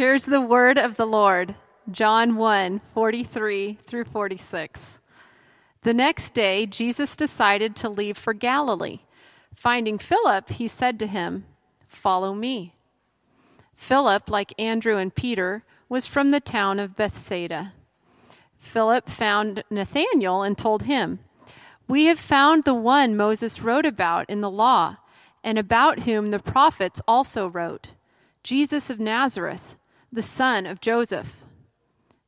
Here's the word of the Lord John 1 43 through 46. The next day, Jesus decided to leave for Galilee. Finding Philip, he said to him, Follow me. Philip, like Andrew and Peter, was from the town of Bethsaida. Philip found Nathanael and told him, We have found the one Moses wrote about in the law, and about whom the prophets also wrote, Jesus of Nazareth the son of Joseph.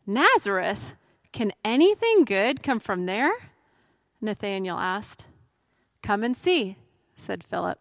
Nazareth? Can anything good come from there? Nathanael asked. Come and see, said Philip.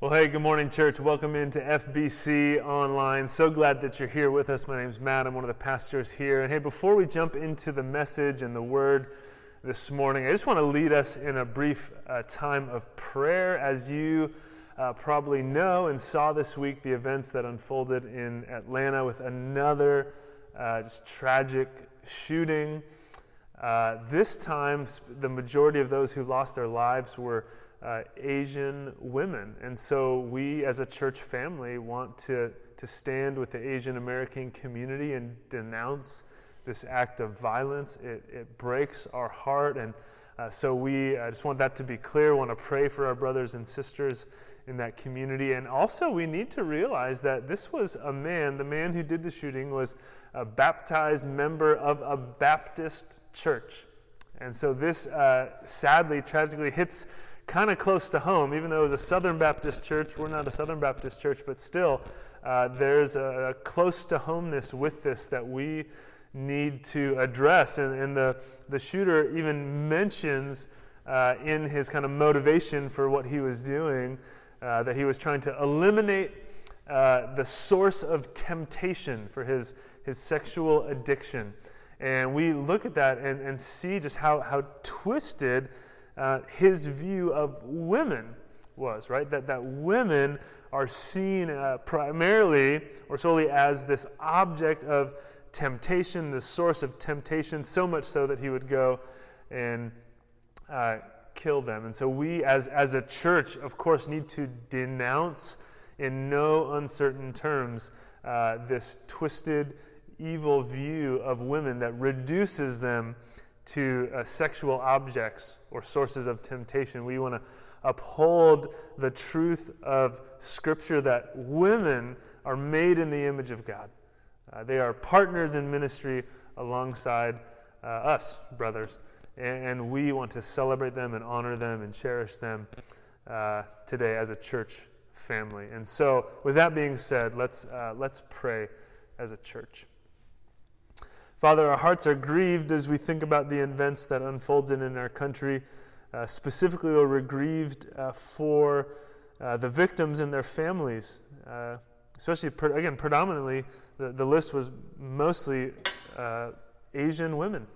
Well, hey, good morning, church. Welcome into FBC Online. So glad that you're here with us. My name's Matt. I'm one of the pastors here. And hey, before we jump into the message and the word this morning, I just want to lead us in a brief uh, time of prayer as you uh, probably know and saw this week the events that unfolded in Atlanta with another uh, just tragic shooting. Uh, this time, the majority of those who lost their lives were uh, Asian women. And so, we as a church family want to, to stand with the Asian American community and denounce this act of violence. It, it breaks our heart. And uh, so, we I just want that to be clear. want to pray for our brothers and sisters in that community. And also, we need to realize that this was a man, the man who did the shooting was a baptized member of a Baptist church. And so, this uh, sadly, tragically hits kind of close to home, even though it was a Southern Baptist church. We're not a Southern Baptist church, but still, uh, there's a, a, close to homeness with this that we need to address. And, and the, the shooter even mentions uh, in his kind of motivation for what he was doing uh, that he was trying to eliminate uh, the source of temptation for his, his sexual addiction. And we look at that and, and see just how, how twisted uh, his view of women was, right? That, that women are seen uh, primarily or solely as this object of temptation, the source of temptation, so much so that he would go and uh, kill them. And so we, as, as a church, of course, need to denounce in no uncertain terms uh, this twisted, evil view of women that reduces them to uh, sexual objects or sources of temptation. We want to uphold the truth of Scripture that women are made in the image of God. Uh, they are partners in ministry alongside uh, us, brothers and we want to celebrate them and honor them and cherish them uh, today as a church family. And so, with that being said, let's, uh, let's pray as a church. Father, our hearts are grieved as we think about the events that unfolded in our country. Uh, specifically, Lord, we're grieved uh, for uh, the victims and their families, uh, especially, per, again, predominantly, the, the list was mostly Asian women.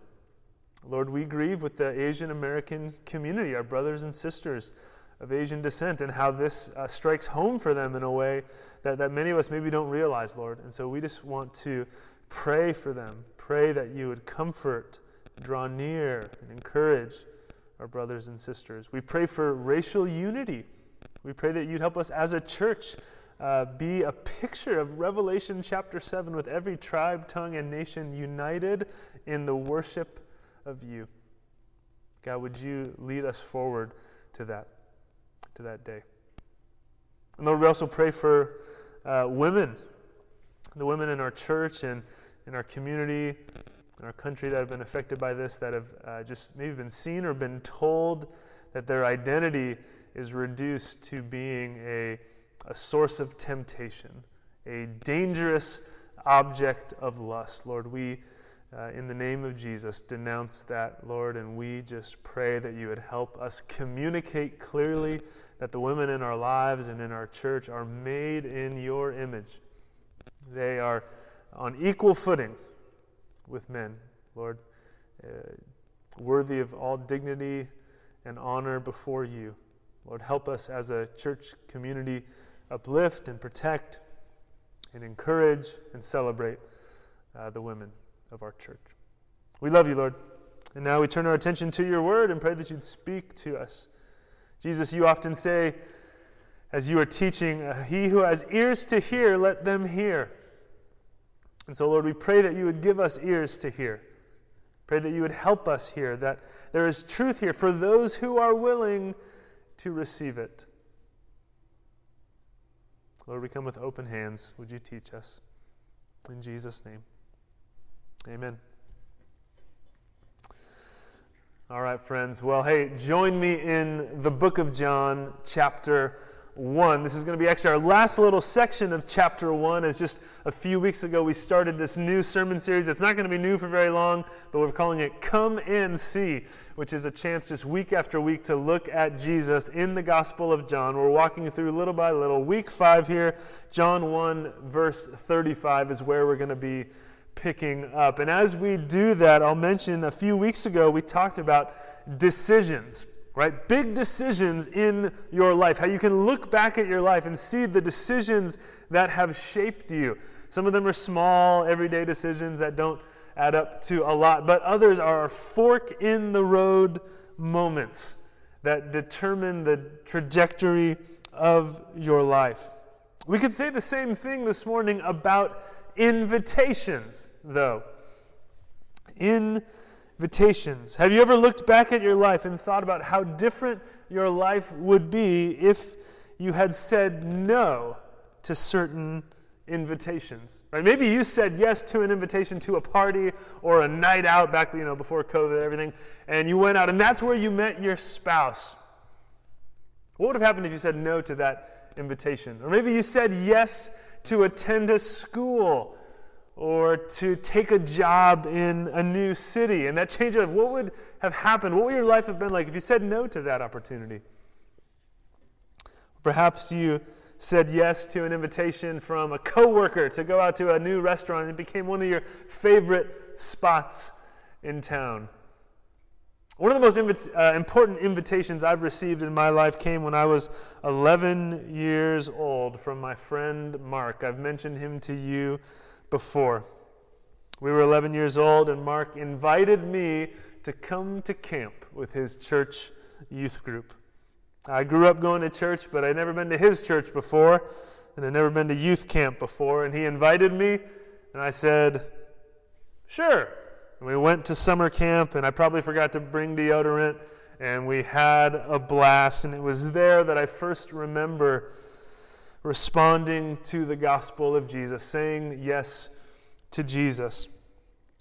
Lord, we grieve with the Asian American community, our brothers and sisters of Asian descent, and how this uh, strikes home for them in a way that, that many of us maybe don't realize, Lord. And so we just want to pray for them, pray that you would comfort, draw near, and encourage our brothers and sisters. We pray for racial unity. We pray that you'd help us as a church uh, be a picture of Revelation chapter 7 with every tribe, tongue, and nation united in the worship of you. God, would you lead us forward to that, to that day? And Lord, we also pray for uh, women, the women in our church and in our community, in our country that have been affected by this, that have uh, just maybe been seen or been told that their identity is reduced to being a, a source of temptation, a dangerous object of lust. Lord, we uh, in the name of Jesus, denounce that, Lord, and we just pray that you would help us communicate clearly that the women in our lives and in our church are made in your image. They are on equal footing with men, Lord, uh, worthy of all dignity and honor before you. Lord, help us as a church community uplift and protect and encourage and celebrate uh, the women of our church. We love you, Lord. And now we turn our attention to your word and pray that you'd speak to us. Jesus, you often say, as you are teaching, uh, he who has ears to hear, let them hear. And so, Lord, we pray that you would give us ears to hear. Pray that you would help us here, that there is truth here for those who are willing to receive it. Lord, we come with open hands. Would you teach us? In Jesus' name, amen. All right, friends. Well, hey, join me in the book of John, chapter 1. This is going to be actually our last little section of chapter 1. As just a few weeks ago, we started this new sermon series. It's not going to be new for very long, but we're calling it Come and See, which is a chance just week after week to look at Jesus in the Gospel of John. We're walking through little by little. Week 5 here, John 1, verse 35 is where we're going to be picking up. And as we do that, I'll mention a few weeks ago we talked about decisions right? Big decisions in your life, how you can look back at your life and see the decisions that have shaped you. Some of them are small, everyday decisions that don't add up to a lot, but others are fork in the road moments that determine the trajectory of your life. We could say the same thing this morning about invitations, though. Invitations. Have you ever looked back at your life and thought about how different your life would be if you had said no to certain invitations? Right? Maybe you said yes to an invitation to a party or a night out back, you know, before COVID and everything, and you went out and that's where you met your spouse. What would have happened if you said no to that invitation? Or maybe you said yes to attend a school or to take a job in a new city. And that change of what would have happened what would your life have been like if you said no to that opportunity? Perhaps you said yes to an invitation from a coworker to go out to a new restaurant and it became one of your favorite spots in town one of the most uh, important invitations I've received in my life came when I was 11 years old from my friend Mark. I've mentioned him to you before. We were 11 years old, and Mark invited me to come to camp with his church youth group. I grew up going to church, but I'd never been to his church before, and I'd never been to youth camp before. And he invited me, and I said, Sure. And we went to summer camp, and I probably forgot to bring deodorant, and we had a blast. And it was there that I first remember responding to the gospel of Jesus, saying yes to Jesus.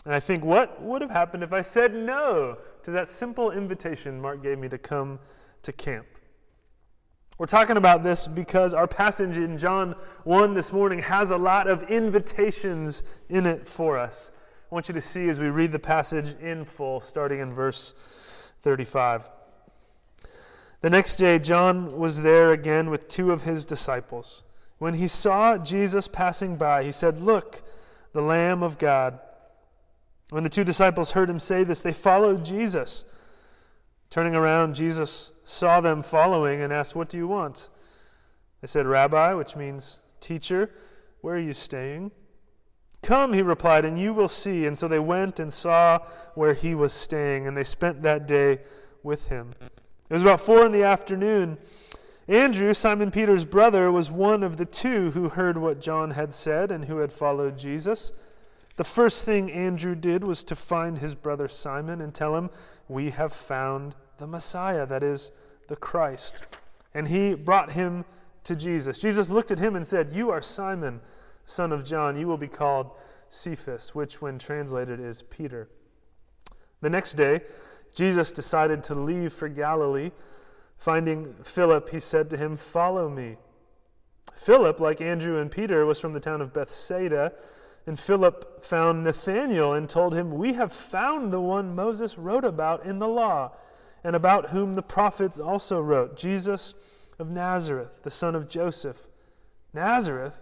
And I think, what would have happened if I said no to that simple invitation Mark gave me to come to camp? We're talking about this because our passage in John 1 this morning has a lot of invitations in it for us. I want you to see as we read the passage in full, starting in verse 35. The next day, John was there again with two of his disciples. When he saw Jesus passing by, he said, Look, the Lamb of God. When the two disciples heard him say this, they followed Jesus. Turning around, Jesus saw them following and asked, What do you want? They said, Rabbi, which means teacher, where are you staying? Come, he replied, and you will see. And so they went and saw where he was staying, and they spent that day with him. It was about four in the afternoon. Andrew, Simon Peter's brother, was one of the two who heard what John had said and who had followed Jesus. The first thing Andrew did was to find his brother Simon and tell him, We have found the Messiah, that is, the Christ. And he brought him to Jesus. Jesus looked at him and said, You are Simon, son of John. You will be called Cephas, which, when translated, is Peter. The next day, Jesus decided to leave for Galilee. Finding Philip, he said to him, Follow me. Philip, like Andrew and Peter, was from the town of Bethsaida. And Philip found Nathanael and told him, We have found the one Moses wrote about in the law, and about whom the prophets also wrote, Jesus of Nazareth, the son of Joseph. Nazareth?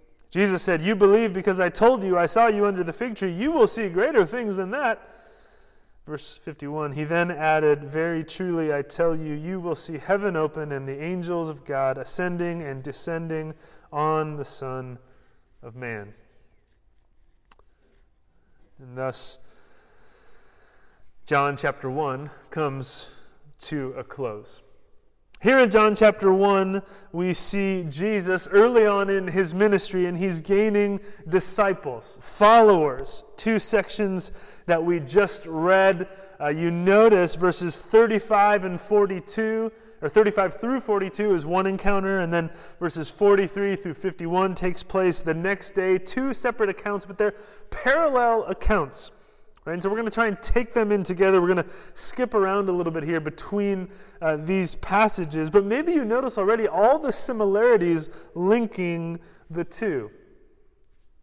Jesus said, You believe because I told you I saw you under the fig tree. You will see greater things than that. Verse 51 He then added, Very truly I tell you, you will see heaven open and the angels of God ascending and descending on the Son of Man. And thus, John chapter 1 comes to a close. Here in John chapter 1, we see Jesus early on in his ministry, and he's gaining disciples, followers. Two sections that we just read. Uh, you notice verses 35 and 42, or 35 through 42 is one encounter, and then verses 43 through 51 takes place the next day. Two separate accounts, but they're parallel accounts. Right? And so we're going to try and take them in together. We're going to skip around a little bit here between uh, these passages, but maybe you notice already all the similarities linking the two.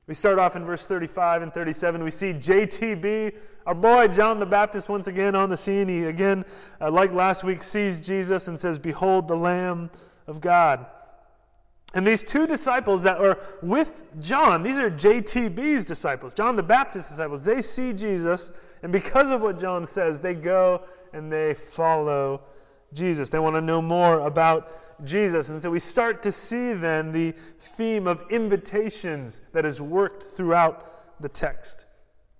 We start off in verse 35 and 37. We see JTB, our boy John the Baptist, once again on the scene. He again, uh, like last week, sees Jesus and says, Behold the Lamb of God. And these two disciples that were with John, these are JTB's disciples, John the Baptist's disciples, they see Jesus, and because of what John says, they go and they follow Jesus. They want to know more about Jesus. And so we start to see then the theme of invitations that is worked throughout the text.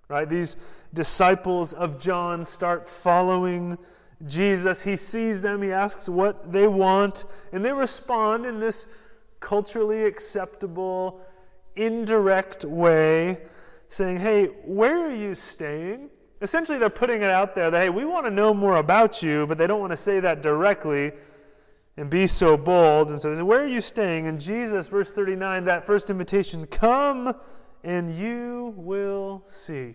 Right? These disciples of John start following Jesus. He sees them, he asks what they want, and they respond in this culturally acceptable, indirect way, saying, Hey, where are you staying? Essentially, they're putting it out there that, hey, we want to know more about you, but they don't want to say that directly and be so bold. And so they say, Where are you staying? And Jesus, verse 39, that first invitation, come and you will see.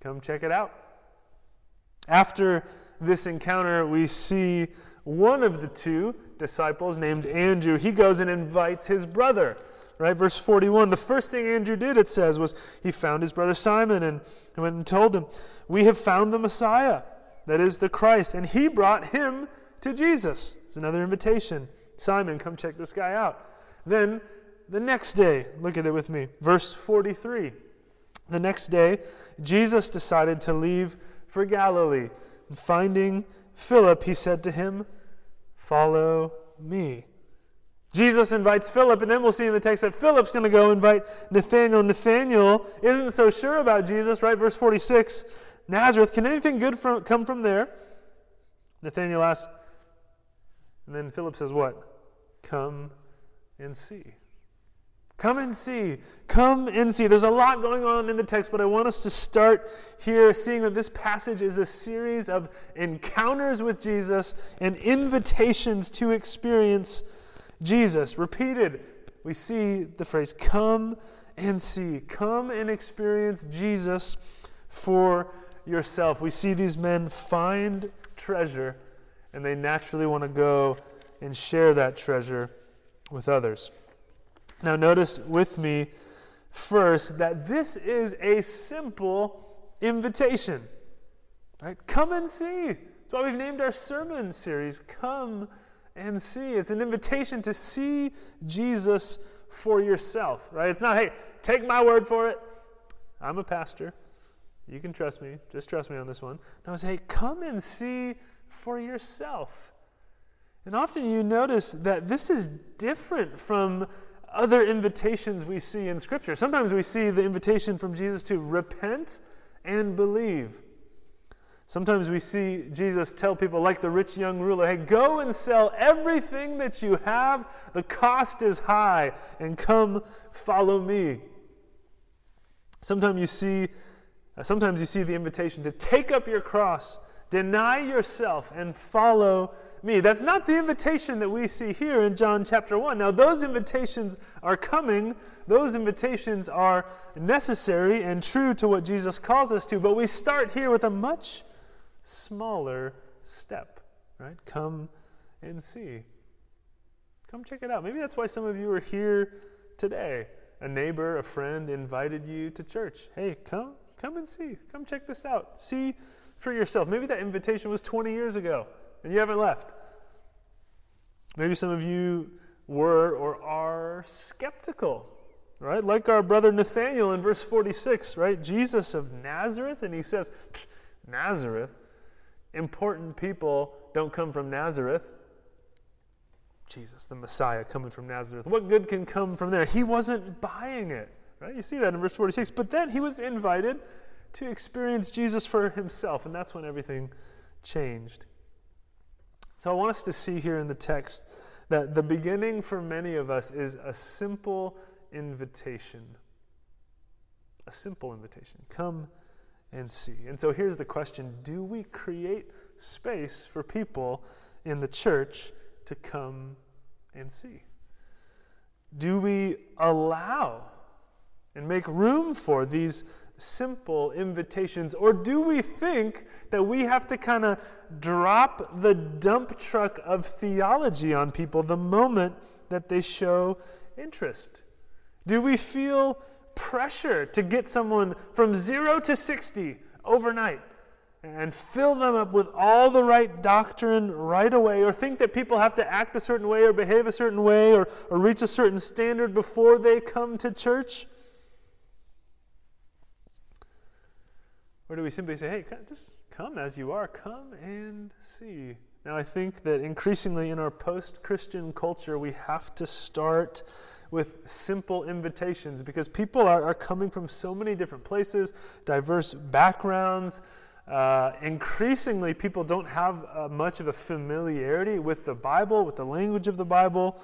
Come check it out. After this encounter, we see one of the two disciples named Andrew, he goes and invites his brother. Right, verse 41. The first thing Andrew did, it says, was he found his brother Simon and went and told him, We have found the Messiah, that is the Christ. And he brought him to Jesus. It's another invitation. Simon, come check this guy out. Then the next day, look at it with me, verse 43. The next day, Jesus decided to leave for Galilee. And finding Philip, he said to him, Follow me. Jesus invites Philip, and then we'll see in the text that Philip's going to go invite Nathanael. Nathanael isn't so sure about Jesus, right? Verse 46 Nazareth, can anything good from, come from there? Nathanael asks, and then Philip says, What? Come and see. Come and see. Come and see. There's a lot going on in the text, but I want us to start here seeing that this passage is a series of encounters with Jesus and invitations to experience Jesus. Repeated, we see the phrase, come and see. Come and experience Jesus for yourself. We see these men find treasure, and they naturally want to go and share that treasure with others. Now, notice with me first that this is a simple invitation. Right? Come and see. That's why we've named our sermon series Come and See. It's an invitation to see Jesus for yourself, right? It's not, hey, take my word for it. I'm a pastor. You can trust me. Just trust me on this one. No, it's, hey, come and see for yourself. And often you notice that this is different from other invitations we see in Scripture. Sometimes we see the invitation from Jesus to repent and believe. Sometimes we see Jesus tell people, like the rich young ruler, hey, go and sell everything that you have. The cost is high, and come follow me. Sometimes you see, uh, sometimes you see the invitation to take up your cross, deny yourself, and follow me. That's not the invitation that we see here in John chapter 1. Now, those invitations are coming, those invitations are necessary and true to what Jesus calls us to, but we start here with a much smaller step, right? Come and see. Come check it out. Maybe that's why some of you are here today. A neighbor, a friend invited you to church. Hey, come, come and see. Come check this out. See for yourself. Maybe that invitation was 20 years ago and you haven't left. Maybe some of you were or are skeptical, right? Like our brother Nathaniel in verse 46, right? Jesus of Nazareth, and he says, Nazareth, important people don't come from Nazareth. Jesus, the Messiah coming from Nazareth. What good can come from there? He wasn't buying it, right? You see that in verse 46. But then he was invited to experience Jesus for himself, and that's when everything changed. So I want us to see here in the text that the beginning for many of us is a simple invitation. A simple invitation. Come and see. And so here's the question Do we create space for people in the church to come and see? Do we allow and make room for these simple invitations? Or do we think that we have to kind of drop the dump truck of theology on people the moment that they show interest? Do we feel pressure to get someone from zero to 60 overnight and fill them up with all the right doctrine right away, or think that people have to act a certain way or behave a certain way or, or reach a certain standard before they come to church? Or do we simply say, hey, just come as you are, come and see? Now, I think that increasingly in our post Christian culture, we have to start with simple invitations because people are, are coming from so many different places, diverse backgrounds. Uh, increasingly, people don't have uh, much of a familiarity with the Bible, with the language of the Bible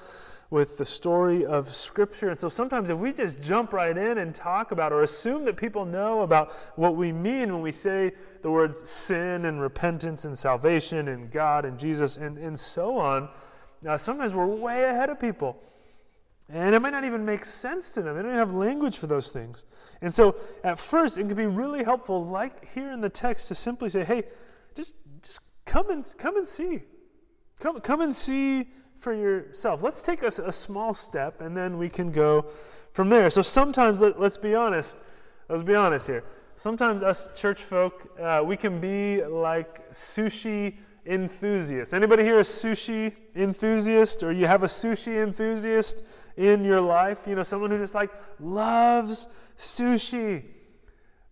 with the story of Scripture. And so sometimes if we just jump right in and talk about or assume that people know about what we mean when we say the words sin and repentance and salvation and God and Jesus and, and so on, uh, sometimes we're way ahead of people. And it might not even make sense to them. They don't have language for those things. And so at first, it can be really helpful, like here in the text, to simply say, hey, just, just come, and, come and see. Come, come and see for yourself. Let's take a, a small step and then we can go from there. So sometimes, let, us be honest, let's be honest here. Sometimes us church folk, uh, we can be like sushi enthusiasts. Anybody here a sushi enthusiast or you have a sushi enthusiast in your life? You know, someone who just like loves sushi.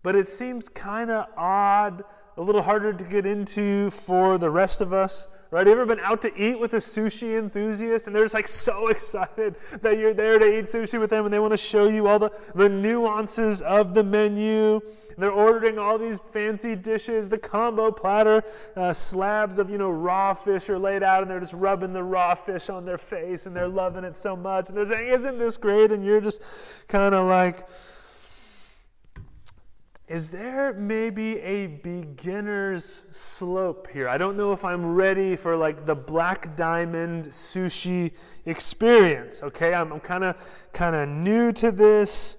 But it seems kind of odd, a little harder to get into for the rest of us. Right? You ever been out to eat with a sushi enthusiast and they're just like so excited that you're there to eat sushi with them and they want to show you all the, the nuances of the menu. They're ordering all these fancy dishes, the combo platter, uh, slabs of, you know, raw fish are laid out and they're just rubbing the raw fish on their face and they're loving it so much. And they're saying, Isn't this great? And you're just kind of like, is there maybe a beginner's slope here? I don't know if I'm ready for like the black diamond sushi experience. Okay, I'm, kind of kind of new to this.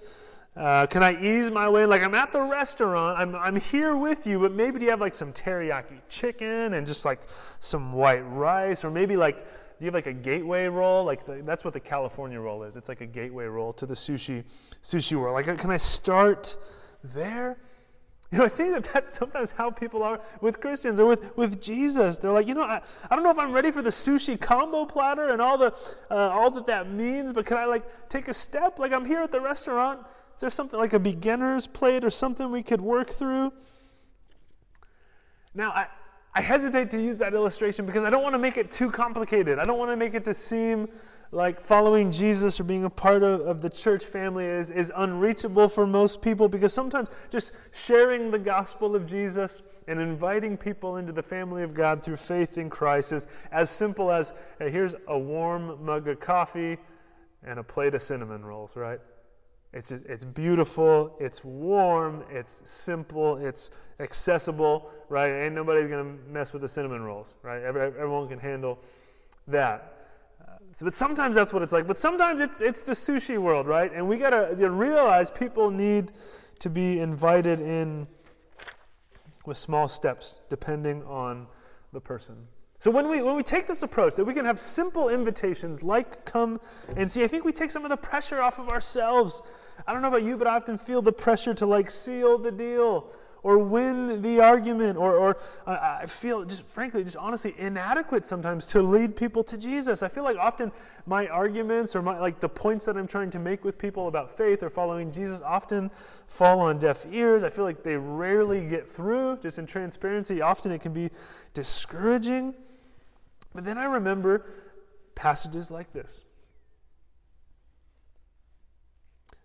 Uh, can I ease my way? Like I'm at the restaurant, I'm I'm here with you, but maybe do you have like some teriyaki chicken and just like some white rice, or maybe like do you have like a gateway roll? Like the, that's what the California roll is. It's like a gateway roll to the sushi sushi world. Like can I start? There. You know, I think that that's sometimes how people are with Christians or with, with Jesus. They're like, you know, I, I don't know if I'm ready for the sushi combo platter and all the uh, all that that means, but can I like take a step? Like I'm here at the restaurant. Is there something like a beginner's plate or something we could work through? Now, I, I hesitate to use that illustration because I don't want to make it too complicated. I don't want to make it to seem like following Jesus or being a part of, of the church family is, is unreachable for most people because sometimes just sharing the gospel of Jesus and inviting people into the family of God through faith in Christ is as simple as hey, here's a warm mug of coffee and a plate of cinnamon rolls, right? It's, just, it's beautiful, it's warm, it's simple, it's accessible, right? Ain't nobody's gonna mess with the cinnamon rolls, right? Everyone can handle that. So, but sometimes that's what it's like. But sometimes it's, it's the sushi world, right? And we got to realize people need to be invited in with small steps depending on the person. So when we when we take this approach that we can have simple invitations like come and see, I think we take some of the pressure off of ourselves. I don't know about you, but I often feel the pressure to like seal the deal or win the argument, or, or uh, I feel just frankly, just honestly inadequate sometimes to lead people to Jesus. I feel like often my arguments or my, like the points that I'm trying to make with people about faith or following Jesus often fall on deaf ears. I feel like they rarely get through, just in transparency. Often it can be discouraging. But then I remember passages like this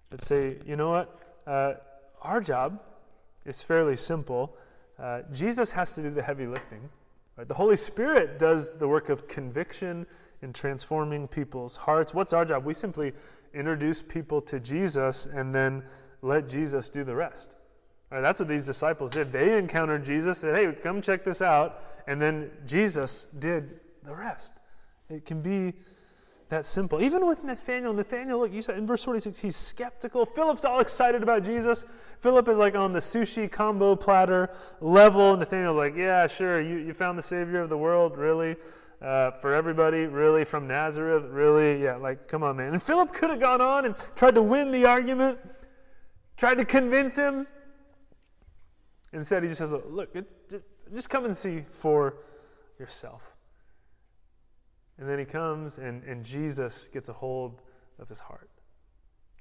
that say, you know what? Uh, our job is fairly simple. Uh, Jesus has to do the heavy lifting. Right? The Holy Spirit does the work of conviction in transforming people's hearts. What's our job? We simply introduce people to Jesus and then let Jesus do the rest. That's what these disciples did. They encountered Jesus, said, Hey, come check this out. And then Jesus did the rest. It can be that simple. Even with Nathaniel, Nathaniel, look, you said in verse 46, he's skeptical. Philip's all excited about Jesus. Philip is like on the sushi combo platter level. Nathaniel's like, yeah, sure, you, you found the Savior of the world, really? Uh, for everybody, really? From Nazareth, really? Yeah, like, come on, man. And Philip could have gone on and tried to win the argument, tried to convince him. Instead, he just says, look, just come and see for yourself. And then he comes, and, and Jesus gets a hold of his heart.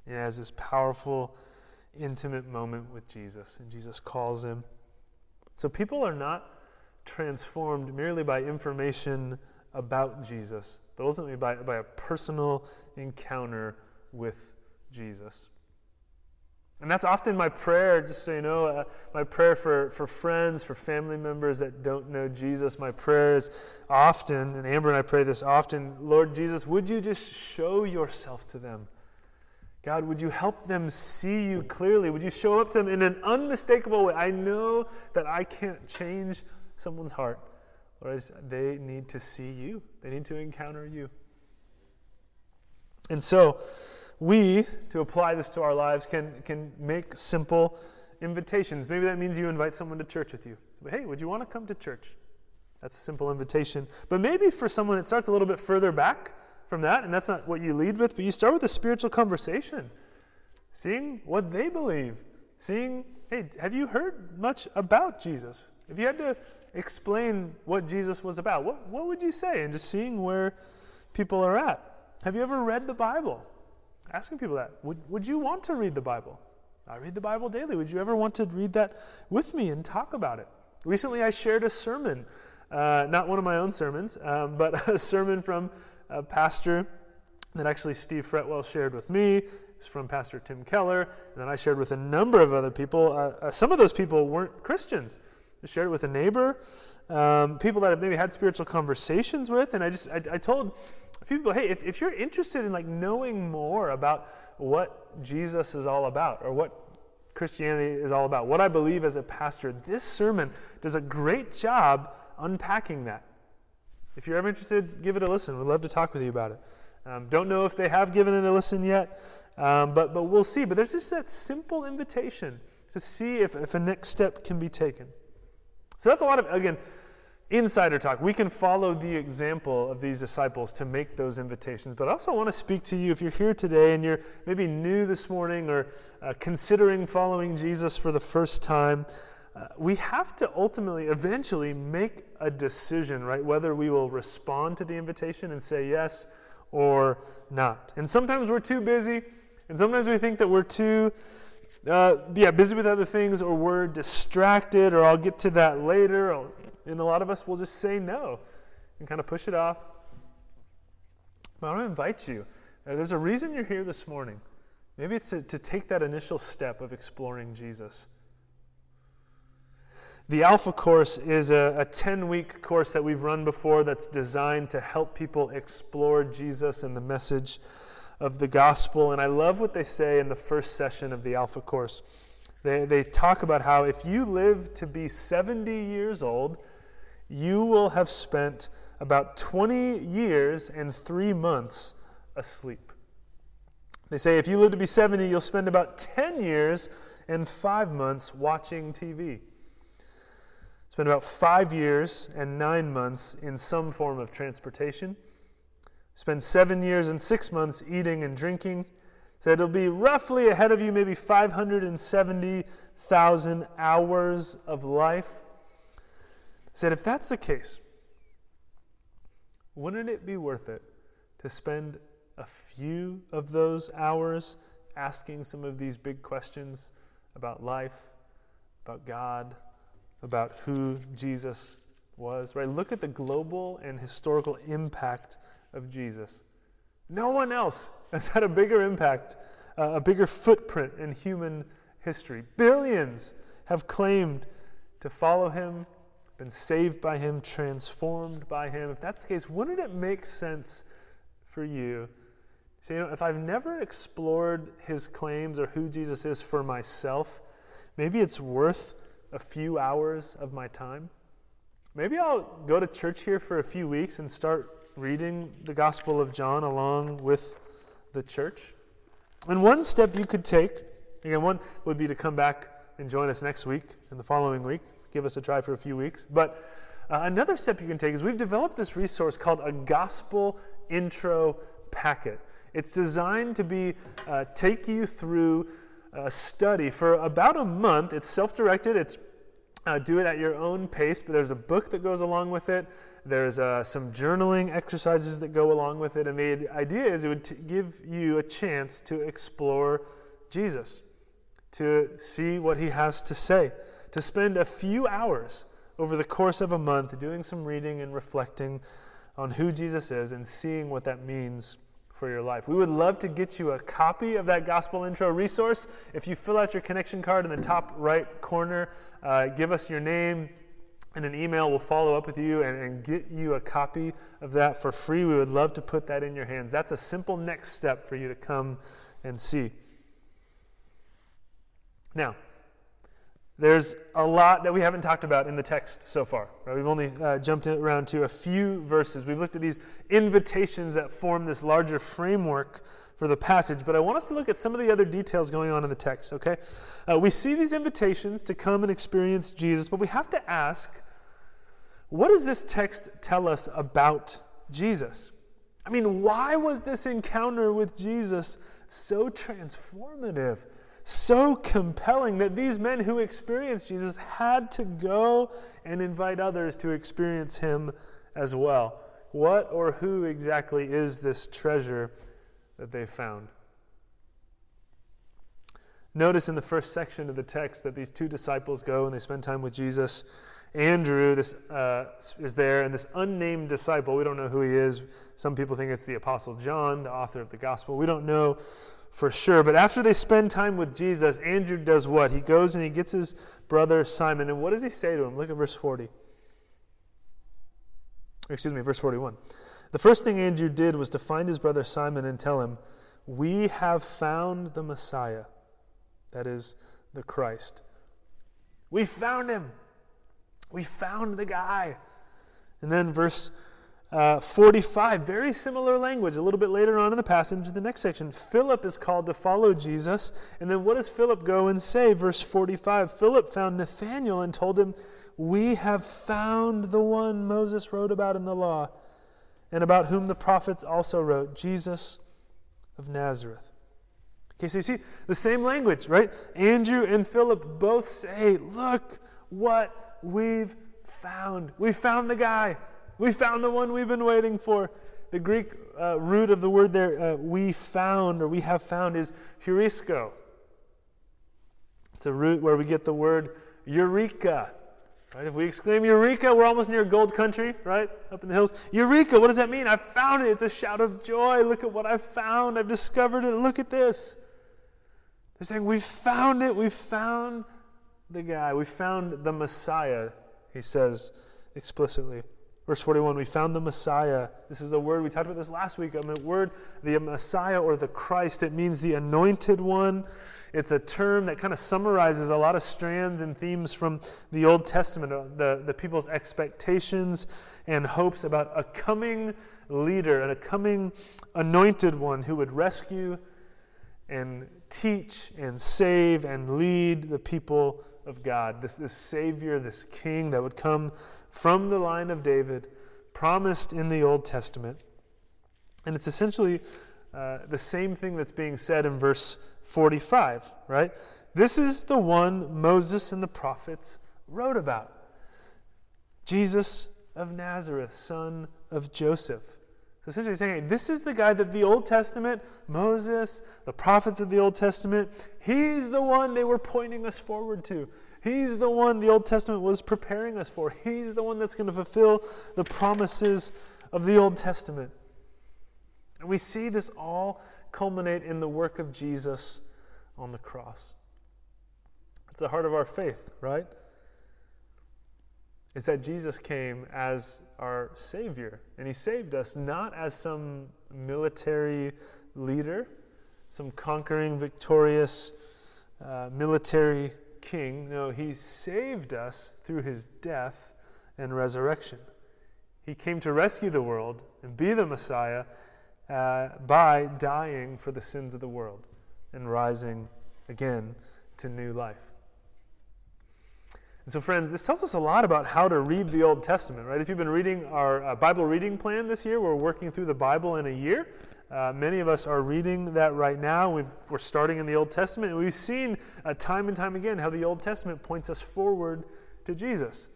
And has this powerful, intimate moment with Jesus, and Jesus calls him. So people are not transformed merely by information about Jesus, but ultimately by, by a personal encounter with Jesus. And that's often my prayer, just so you know, uh, my prayer for, for friends, for family members that don't know Jesus. My prayer is often, and Amber and I pray this often Lord Jesus, would you just show yourself to them? God, would you help them see you clearly? Would you show up to them in an unmistakable way? I know that I can't change someone's heart. Lord, they need to see you, they need to encounter you. And so, we, to apply this to our lives, can, can make simple invitations. Maybe that means you invite someone to church with you. Hey, would you want to come to church? That's a simple invitation. But maybe for someone it starts a little bit further back from that, and that's not what you lead with, but you start with a spiritual conversation, seeing what they believe, seeing, hey, have you heard much about Jesus? If you had to explain what Jesus was about, what, what would you say? And just seeing where people are at. Have you ever read the Bible? Asking people that. Would, would you want to read the Bible? I read the Bible daily. Would you ever want to read that with me and talk about it? Recently, I shared a sermon, uh, not one of my own sermons, um, but a sermon from a pastor that actually Steve Fretwell shared with me. It's from Pastor Tim Keller, and then I shared with a number of other people. Uh, uh, some of those people weren't Christians. I shared it with a neighbor, um, people that I've maybe had spiritual conversations with, and I just I, I told a few people, hey, if, if you're interested in like knowing more about what Jesus is all about or what Christianity is all about, what I believe as a pastor, this sermon does a great job unpacking that. If you're ever interested, give it a listen. We'd love to talk with you about it. Um, don't know if they have given it a listen yet, um, but, but we'll see. But there's just that simple invitation to see if, if a next step can be taken. So that's a lot of, again, insider talk. We can follow the example of these disciples to make those invitations. But I also want to speak to you if you're here today and you're maybe new this morning or uh, considering following Jesus for the first time. Uh, we have to ultimately, eventually, make a decision, right? Whether we will respond to the invitation and say yes or not. And sometimes we're too busy, and sometimes we think that we're too uh, yeah, busy with other things, or we're distracted, or I'll get to that later. Or, and a lot of us will just say no and kind of push it off. But I want to invite you. Uh, there's a reason you're here this morning. Maybe it's to, to take that initial step of exploring Jesus. The Alpha course is a 10 week course that we've run before that's designed to help people explore Jesus and the message of the gospel. And I love what they say in the first session of the Alpha course. They, they talk about how if you live to be 70 years old, you will have spent about 20 years and three months asleep. They say if you live to be 70, you'll spend about 10 years and five months watching TV. Spend about five years and nine months in some form of transportation. Spend seven years and six months eating and drinking. said it'll be roughly ahead of you, maybe 570,000 hours of life. Said, if that's the case, wouldn't it be worth it to spend a few of those hours asking some of these big questions about life, about God, about who Jesus was? Right? Look at the global and historical impact of Jesus. No one else has had a bigger impact, uh, a bigger footprint in human history. Billions have claimed to follow him, been saved by him, transformed by him. If that's the case, wouldn't it make sense for you? So, you know, if I've never explored his claims or who Jesus is for myself, maybe it's worth a few hours of my time. Maybe I'll go to church here for a few weeks and start reading the Gospel of John along with the church. And one step you could take, again, one would be to come back and join us next week and the following week. Give us a try for a few weeks. But uh, another step you can take is we've developed this resource called a Gospel Intro Packet. It's designed to be uh, take you through a study for about a month. It's self-directed. It's uh, do it at your own pace, but there's a book that goes along with it. There's uh, some journaling exercises that go along with it. And the idea is it would t- give you a chance to explore Jesus, to see what he has to say, to spend a few hours over the course of a month doing some reading and reflecting on who Jesus is and seeing what that means for your life. We would love to get you a copy of that gospel intro resource. If you fill out your connection card in the top right corner, uh, give us your name, and an email will follow up with you and, and, get you a copy of that for free. We would love to put that in your hands. That's a simple next step for you to come and see. Now, there's a lot that we haven't talked about in the text so far. Right? We've only uh, jumped around to a few verses. We've looked at these invitations that form this larger framework for the passage, but I want us to look at some of the other details going on in the text, okay? Uh, we see these invitations to come and experience Jesus, but we have to ask what does this text tell us about Jesus? I mean, why was this encounter with Jesus so transformative, so compelling that these men who experienced Jesus had to go and invite others to experience him as well? What or who exactly is this treasure? that they found. Notice in the first section of the text that these two disciples go and they spend time with Jesus. Andrew this, uh, is there, and this unnamed disciple, we don't know who he is. Some people think it's the Apostle John, the author of the gospel. We don't know for sure. But after they spend time with Jesus, Andrew does what? He goes and he gets his brother Simon. And what does he say to him? Look at verse 40. Excuse me, verse 41. The first thing Andrew did was to find his brother Simon and tell him, We have found the Messiah, that is, the Christ. We found him. We found the guy. And then verse uh, 45, very similar language. A little bit later on in the passage, the next section, Philip is called to follow Jesus. And then what does Philip go and say? Verse 45 Philip found Nathanael and told him, We have found the one Moses wrote about in the law and about whom the prophets also wrote, Jesus of Nazareth. Okay, so you see the same language, right? Andrew and Philip both say, Look what we've found. We found the guy. We found the one we've been waiting for. The Greek uh, root of the word there, uh, we found or we have found, is heurisko. It's a root where we get the word eureka. Right? If we exclaim Eureka, we're almost near gold country, right? Up in the hills. Eureka, what does that mean? I found it. It's a shout of joy. Look at what I found. I've discovered it. Look at this. They're saying, We found it. We found the guy. We found the Messiah, he says explicitly. Verse 41, we found the Messiah. This is a word, we talked about this last week. I mean, word, the Messiah or the Christ. It means the anointed one. It's a term that kind of summarizes a lot of strands and themes from the Old Testament, uh, the, the people's expectations and hopes about a coming leader and a coming anointed one who would rescue and teach and save and lead the people of God. This, this Savior, this King that would come from the line of David, promised in the Old Testament. And it's essentially uh, the same thing that's being said in verse 45, right? This is the one Moses and the prophets wrote about Jesus of Nazareth, son of Joseph. So essentially saying, hey, this is the guy that the Old Testament, Moses, the prophets of the Old Testament, he's the one they were pointing us forward to. He's the one the Old Testament was preparing us for. He's the one that's going to fulfill the promises of the Old Testament. And we see this all culminate in the work of Jesus on the cross. It's the heart of our faith, right? Is that Jesus came as our Savior, and He saved us not as some military leader, some conquering, victorious uh, military king. No, He saved us through His death and resurrection. He came to rescue the world and be the Messiah uh, by dying for the sins of the world and rising again to new life. And so, friends, this tells us a lot about how to read the Old Testament, right? If you've been reading our uh, Bible reading plan this year, we're working through the Bible in a year. Uh, many of us are reading that right now. we are starting in the Old Testament, and we've seen uh, time and time again how the Old Testament points us forward to Jesus,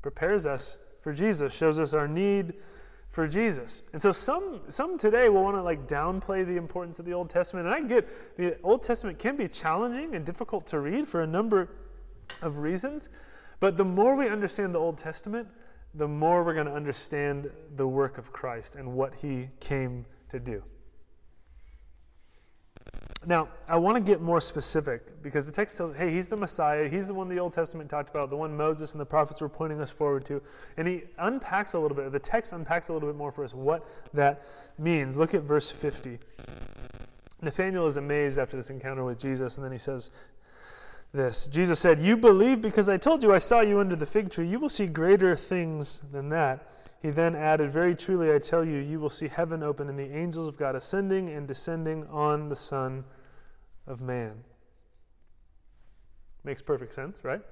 prepares us for Jesus, shows us our need for Jesus. And so some some today will want to like downplay the importance of the Old Testament. And I get the Old Testament can be challenging and difficult to read for a number of reasons. But the more we understand the Old Testament, the more we're going to understand the work of Christ and what he came to do. Now, I want to get more specific because the text tells, hey, he's the Messiah. He's the one the Old Testament talked about, the one Moses and the prophets were pointing us forward to. And he unpacks a little bit, the text unpacks a little bit more for us what that means. Look at verse 50. Nathanael is amazed after this encounter with Jesus, and then he says this Jesus said, You believe because I told you I saw you under the fig tree. You will see greater things than that. He then added, Very truly, I tell you, you will see heaven open and the angels of God ascending and descending on the Son of Man. Makes perfect sense, right?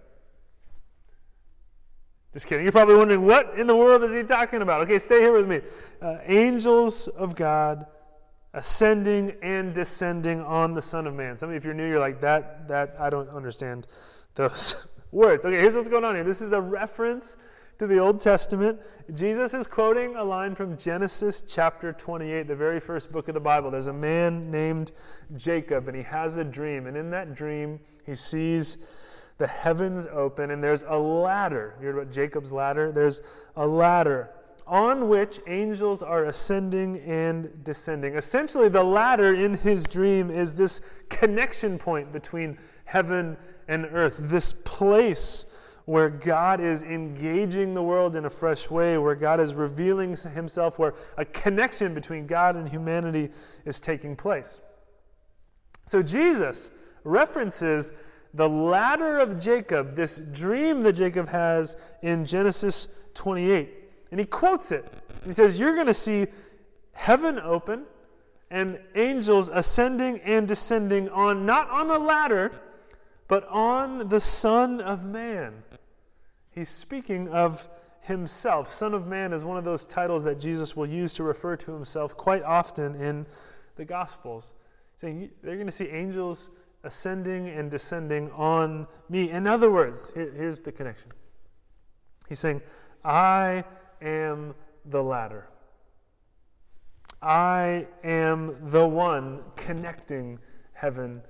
Just kidding. You're probably wondering, what in the world is he talking about? Okay, stay here with me. Uh, angels of God ascending and descending on the Son of Man. Some of you, if you're new, you're like, that, that, I don't understand those words. Okay, here's what's going on here. This is a reference to the Old Testament, Jesus is quoting a line from Genesis chapter 28, the very first book of the Bible. There's a man named Jacob, and he has a dream. And in that dream, he sees the heavens open, and there's a ladder. You heard about Jacob's ladder? There's a ladder on which angels are ascending and descending. Essentially, the ladder in his dream is this connection point between heaven and earth, this place where God is engaging the world in a fresh way, where God is revealing himself, where a connection between God and humanity is taking place. So Jesus references the ladder of Jacob, this dream that Jacob has in Genesis 28. And he quotes it. He says, You're going to see heaven open and angels ascending and descending on, not on a ladder, but on the Son of Man. He's speaking of himself. Son of Man is one of those titles that Jesus will use to refer to himself quite often in the Gospels, saying they're going to see angels ascending and descending on me. In other words, here, here's the connection. He's saying, I am the ladder. I am the one connecting heaven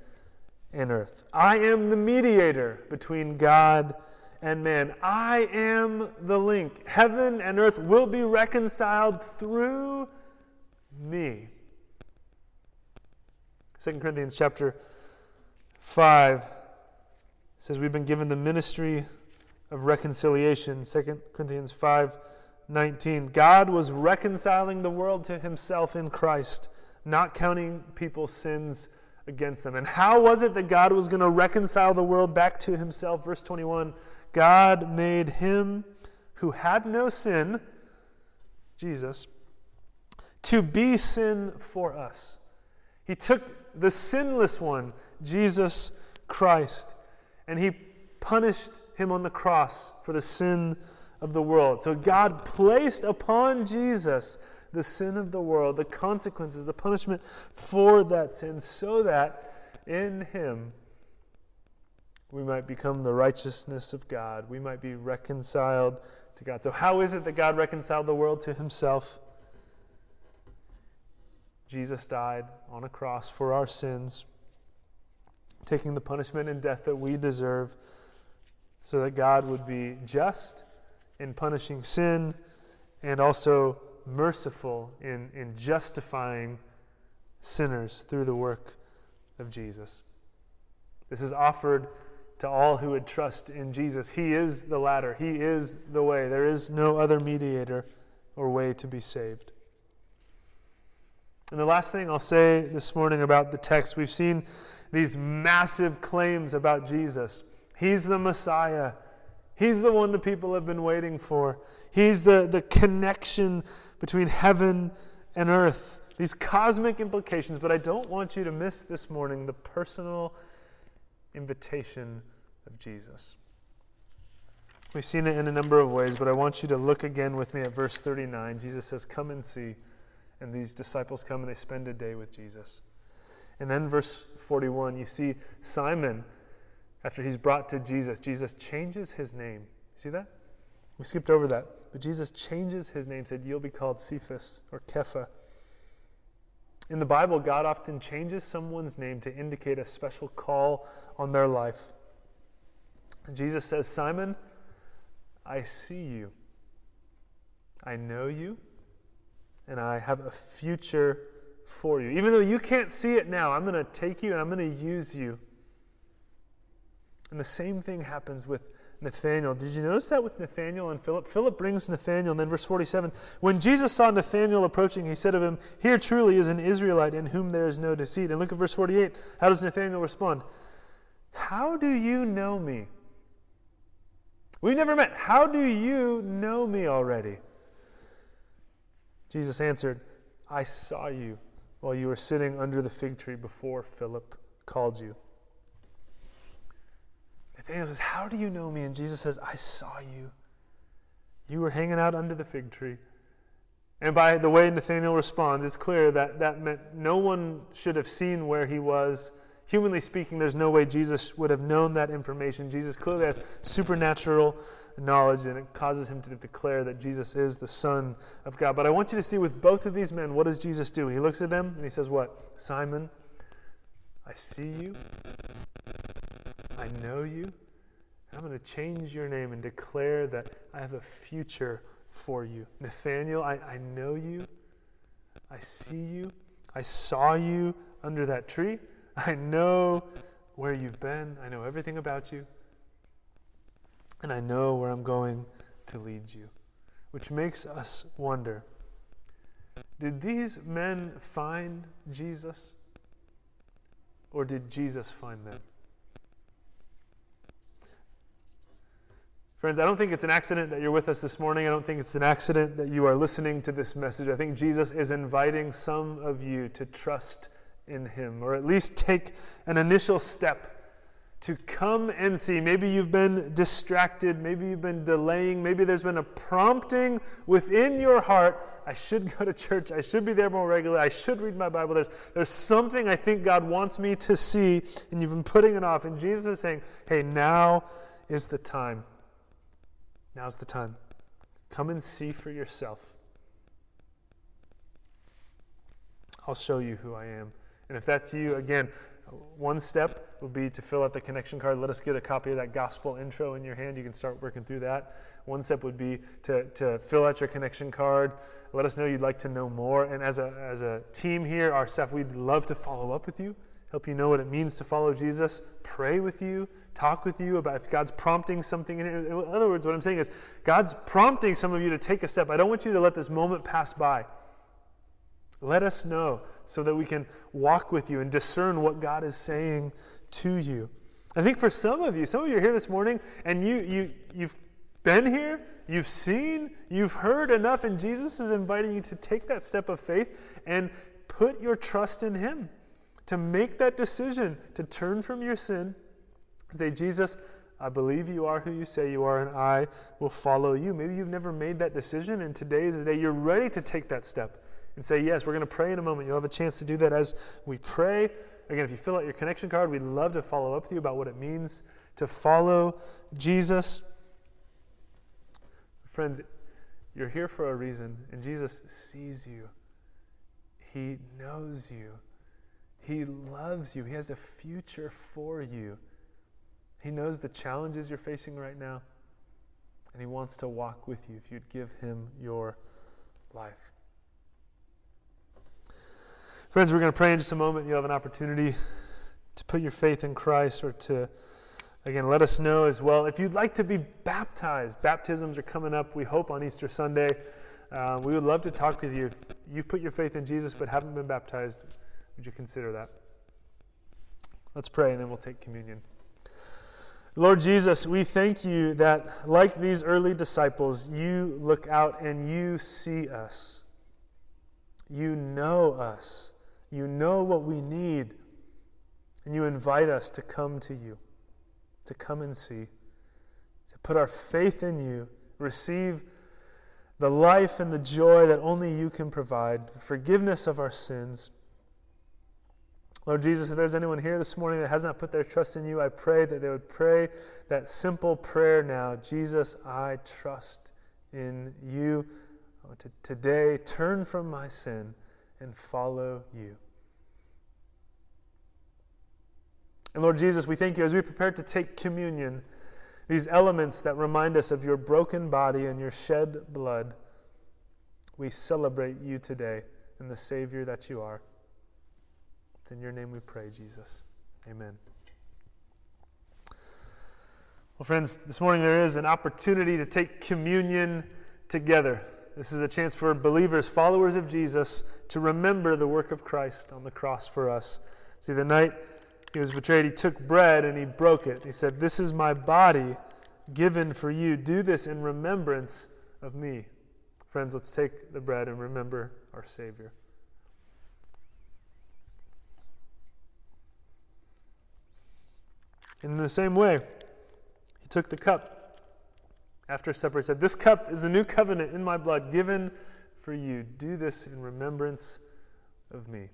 and earth. I am the mediator between God and man. I am the link. Heaven and earth will be reconciled through me. 2 Corinthians chapter 5 says we've been given the ministry of reconciliation. 2 Corinthians 5 19. God was reconciling the world to himself in Christ, not counting people's sins against them. And how was it that God was going to reconcile the world back to himself? Verse 21 God made him who had no sin, Jesus, to be sin for us. He took the sinless one, Jesus Christ, and he punished him on the cross for the sin of the world. So God placed upon Jesus the sin of the world, the consequences, the punishment for that sin, so that in Him we might become the righteousness of God. We might be reconciled to God. So, how is it that God reconciled the world to Himself? Jesus died on a cross for our sins, taking the punishment and death that we deserve, so that God would be just in punishing sin and also merciful in, in justifying sinners through the work of Jesus. This is offered to all who would trust in Jesus. He is the ladder, He is the way. There is no other mediator or way to be saved. And the last thing I'll say this morning about the text, we've seen these massive claims about Jesus. He's the Messiah. He's the one the people have been waiting for. He's the, the connection between heaven and earth. These cosmic implications, but I don't want you to miss this morning the personal invitation of Jesus. We've seen it in a number of ways, but I want you to look again with me at verse 39. Jesus says, Come and see. And these disciples come and they spend a day with Jesus. And then, verse 41, you see Simon, after he's brought to Jesus, Jesus changes his name. See that? We skipped over that. But Jesus changes his name, and said, You'll be called Cephas or Kepha. In the Bible, God often changes someone's name to indicate a special call on their life. Jesus says, Simon, I see you. I know you, and I have a future for you. Even though you can't see it now, I'm going to take you and I'm going to use you. And the same thing happens with Nathanael. Did you notice that with Nathanael and Philip? Philip brings Nathanael, and then verse 47 When Jesus saw Nathanael approaching, he said of him, Here truly is an Israelite in whom there is no deceit. And look at verse 48. How does Nathanael respond? How do you know me? We've never met. How do you know me already? Jesus answered, I saw you while you were sitting under the fig tree before Philip called you. Nathanael says, How do you know me? And Jesus says, I saw you. You were hanging out under the fig tree. And by the way Nathanael responds, it's clear that that meant no one should have seen where he was. Humanly speaking, there's no way Jesus would have known that information. Jesus clearly has supernatural knowledge, and it causes him to declare that Jesus is the Son of God. But I want you to see with both of these men, what does Jesus do? He looks at them and he says, What? Simon, I see you. I know you. I'm going to change your name and declare that I have a future for you. Nathanael, I, I know you. I see you. I saw you under that tree. I know where you've been. I know everything about you. And I know where I'm going to lead you. Which makes us wonder did these men find Jesus? Or did Jesus find them? Friends, I don't think it's an accident that you're with us this morning. I don't think it's an accident that you are listening to this message. I think Jesus is inviting some of you to trust in Him, or at least take an initial step to come and see. Maybe you've been distracted. Maybe you've been delaying. Maybe there's been a prompting within your heart. I should go to church. I should be there more regularly. I should read my Bible. There's, there's something I think God wants me to see, and you've been putting it off. And Jesus is saying, hey, now is the time. Now's the time. Come and see for yourself. I'll show you who I am. And if that's you, again, one step would be to fill out the connection card. Let us get a copy of that gospel intro in your hand. You can start working through that. One step would be to, to fill out your connection card. Let us know you'd like to know more. And as a, as a team here, our staff, we'd love to follow up with you, help you know what it means to follow Jesus, pray with you, talk with you about if God's prompting something. In in other words, what I'm saying is God's prompting some of you to take a step. I don't want you to let this moment pass by. Let us know so that we can walk with you and discern what God is saying to you. I think for some of you, some of you are here this morning and you, you, you've been here, you've seen, you've heard enough, and Jesus is inviting you to take that step of faith and put your trust in Him, to make that decision to turn from your sin and say, Jesus, I believe you are who you say you are, and I will follow you. Maybe you've never made that decision, and today is the day you're ready to take that step and say, Yes, we're going to pray in a moment. You'll have a chance to do that as we pray. Again, if you fill out your connection card, we'd love to follow up with you about what it means to follow Jesus. Friends, you're here for a reason, and Jesus sees you. He knows you. He loves you. He has a future for you. He knows the challenges you're facing right now, and He wants to walk with you if you'd give Him your life. Friends, we're going to pray in just a moment. You'll have an opportunity to put your faith in Christ or to, again, let us know as well. If you'd like to be baptized, baptisms are coming up, we hope, on Easter Sunday. Uh, we would love to talk with you. If you've put your faith in Jesus but haven't been baptized, would you consider that? Let's pray and then we'll take communion. Lord Jesus, we thank you that, like these early disciples, you look out and you see us. You know us. You know what we need. And you invite us to come to you, to come and see, to put our faith in you, receive the life and the joy that only you can provide, forgiveness of our sins Lord Jesus, if there's anyone here this morning that has not put their trust in you, I pray that they would pray that simple prayer now Jesus, I trust in you. To today, turn from my sin and follow you. And Lord Jesus, we thank you as we prepare to take communion, these elements that remind us of your broken body and your shed blood. We celebrate you today and the Savior that you are. In your name we pray, Jesus. Amen. Well, friends, this morning there is an opportunity to take communion together. This is a chance for believers, followers of Jesus, to remember the work of Christ on the cross for us. See, the night he was betrayed, he took bread and he broke it. He said, This is my body given for you. Do this in remembrance of me. Friends, let's take the bread and remember our Savior. And in the same way, he took the cup after supper. He said, This cup is the new covenant in my blood given for you. Do this in remembrance of me.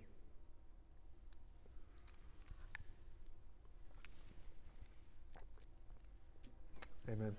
Amen.